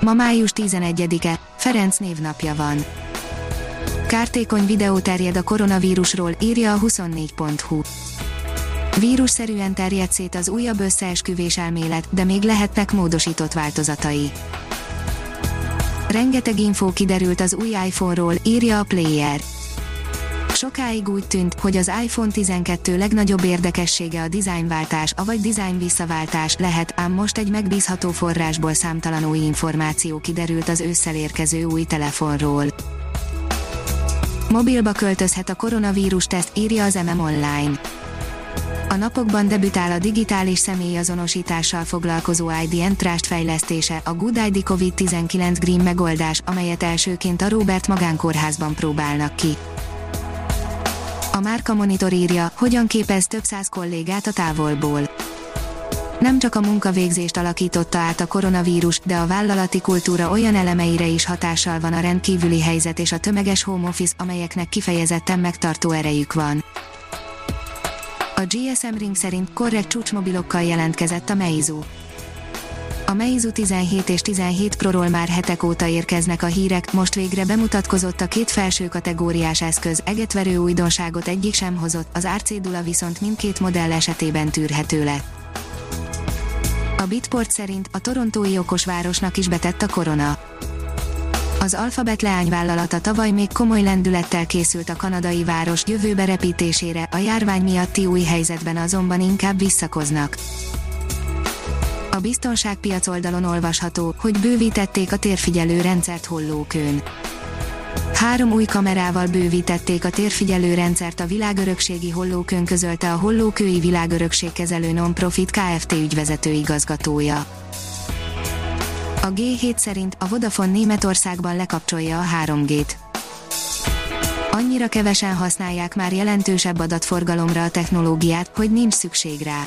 Ma május 11-e, Ferenc névnapja van. Kártékony videó terjed a koronavírusról, írja a 24.hu. Vírusszerűen terjed szét az újabb összeesküvés elmélet, de még lehetnek módosított változatai. Rengeteg infó kiderült az új iPhone-ról, írja a Player. Sokáig úgy tűnt, hogy az iPhone 12 legnagyobb érdekessége a dizájnváltás, avagy dizájn visszaváltás lehet, ám most egy megbízható forrásból számtalan új információ kiderült az ősszel érkező új telefonról. Mobilba költözhet a koronavírus teszt, írja az MM Online. A napokban debütál a digitális személyazonosítással foglalkozó ID Entrust fejlesztése, a Good ID COVID-19 Green megoldás, amelyet elsőként a Robert Magánkórházban próbálnak ki. A Márka Monitor írja, hogyan képez több száz kollégát a távolból. Nem csak a munkavégzést alakította át a koronavírus, de a vállalati kultúra olyan elemeire is hatással van a rendkívüli helyzet és a tömeges home office, amelyeknek kifejezetten megtartó erejük van. A GSM Ring szerint korrekt csúcsmobilokkal jelentkezett a Meizu. A Meizu 17 és 17 Pro-ról már hetek óta érkeznek a hírek, most végre bemutatkozott a két felső kategóriás eszköz, egetverő újdonságot egyik sem hozott, az árcédula viszont mindkét modell esetében tűrhető lett. A Bitport szerint a torontói okosvárosnak is betett a korona. Az Alphabet leányvállalata tavaly még komoly lendülettel készült a kanadai város jövőbe repítésére, a járvány miatti új helyzetben azonban inkább visszakoznak. Biztonságpiac oldalon olvasható, hogy bővítették a térfigyelő rendszert hollókőn. Három új kamerával bővítették a térfigyelő rendszert a világörökségi hollókőn közölte a hollókői világörökségkezelő non-profit Kft. ügyvezető igazgatója. A G7 szerint a Vodafone Németországban lekapcsolja a 3G-t. Annyira kevesen használják már jelentősebb adatforgalomra a technológiát, hogy nincs szükség rá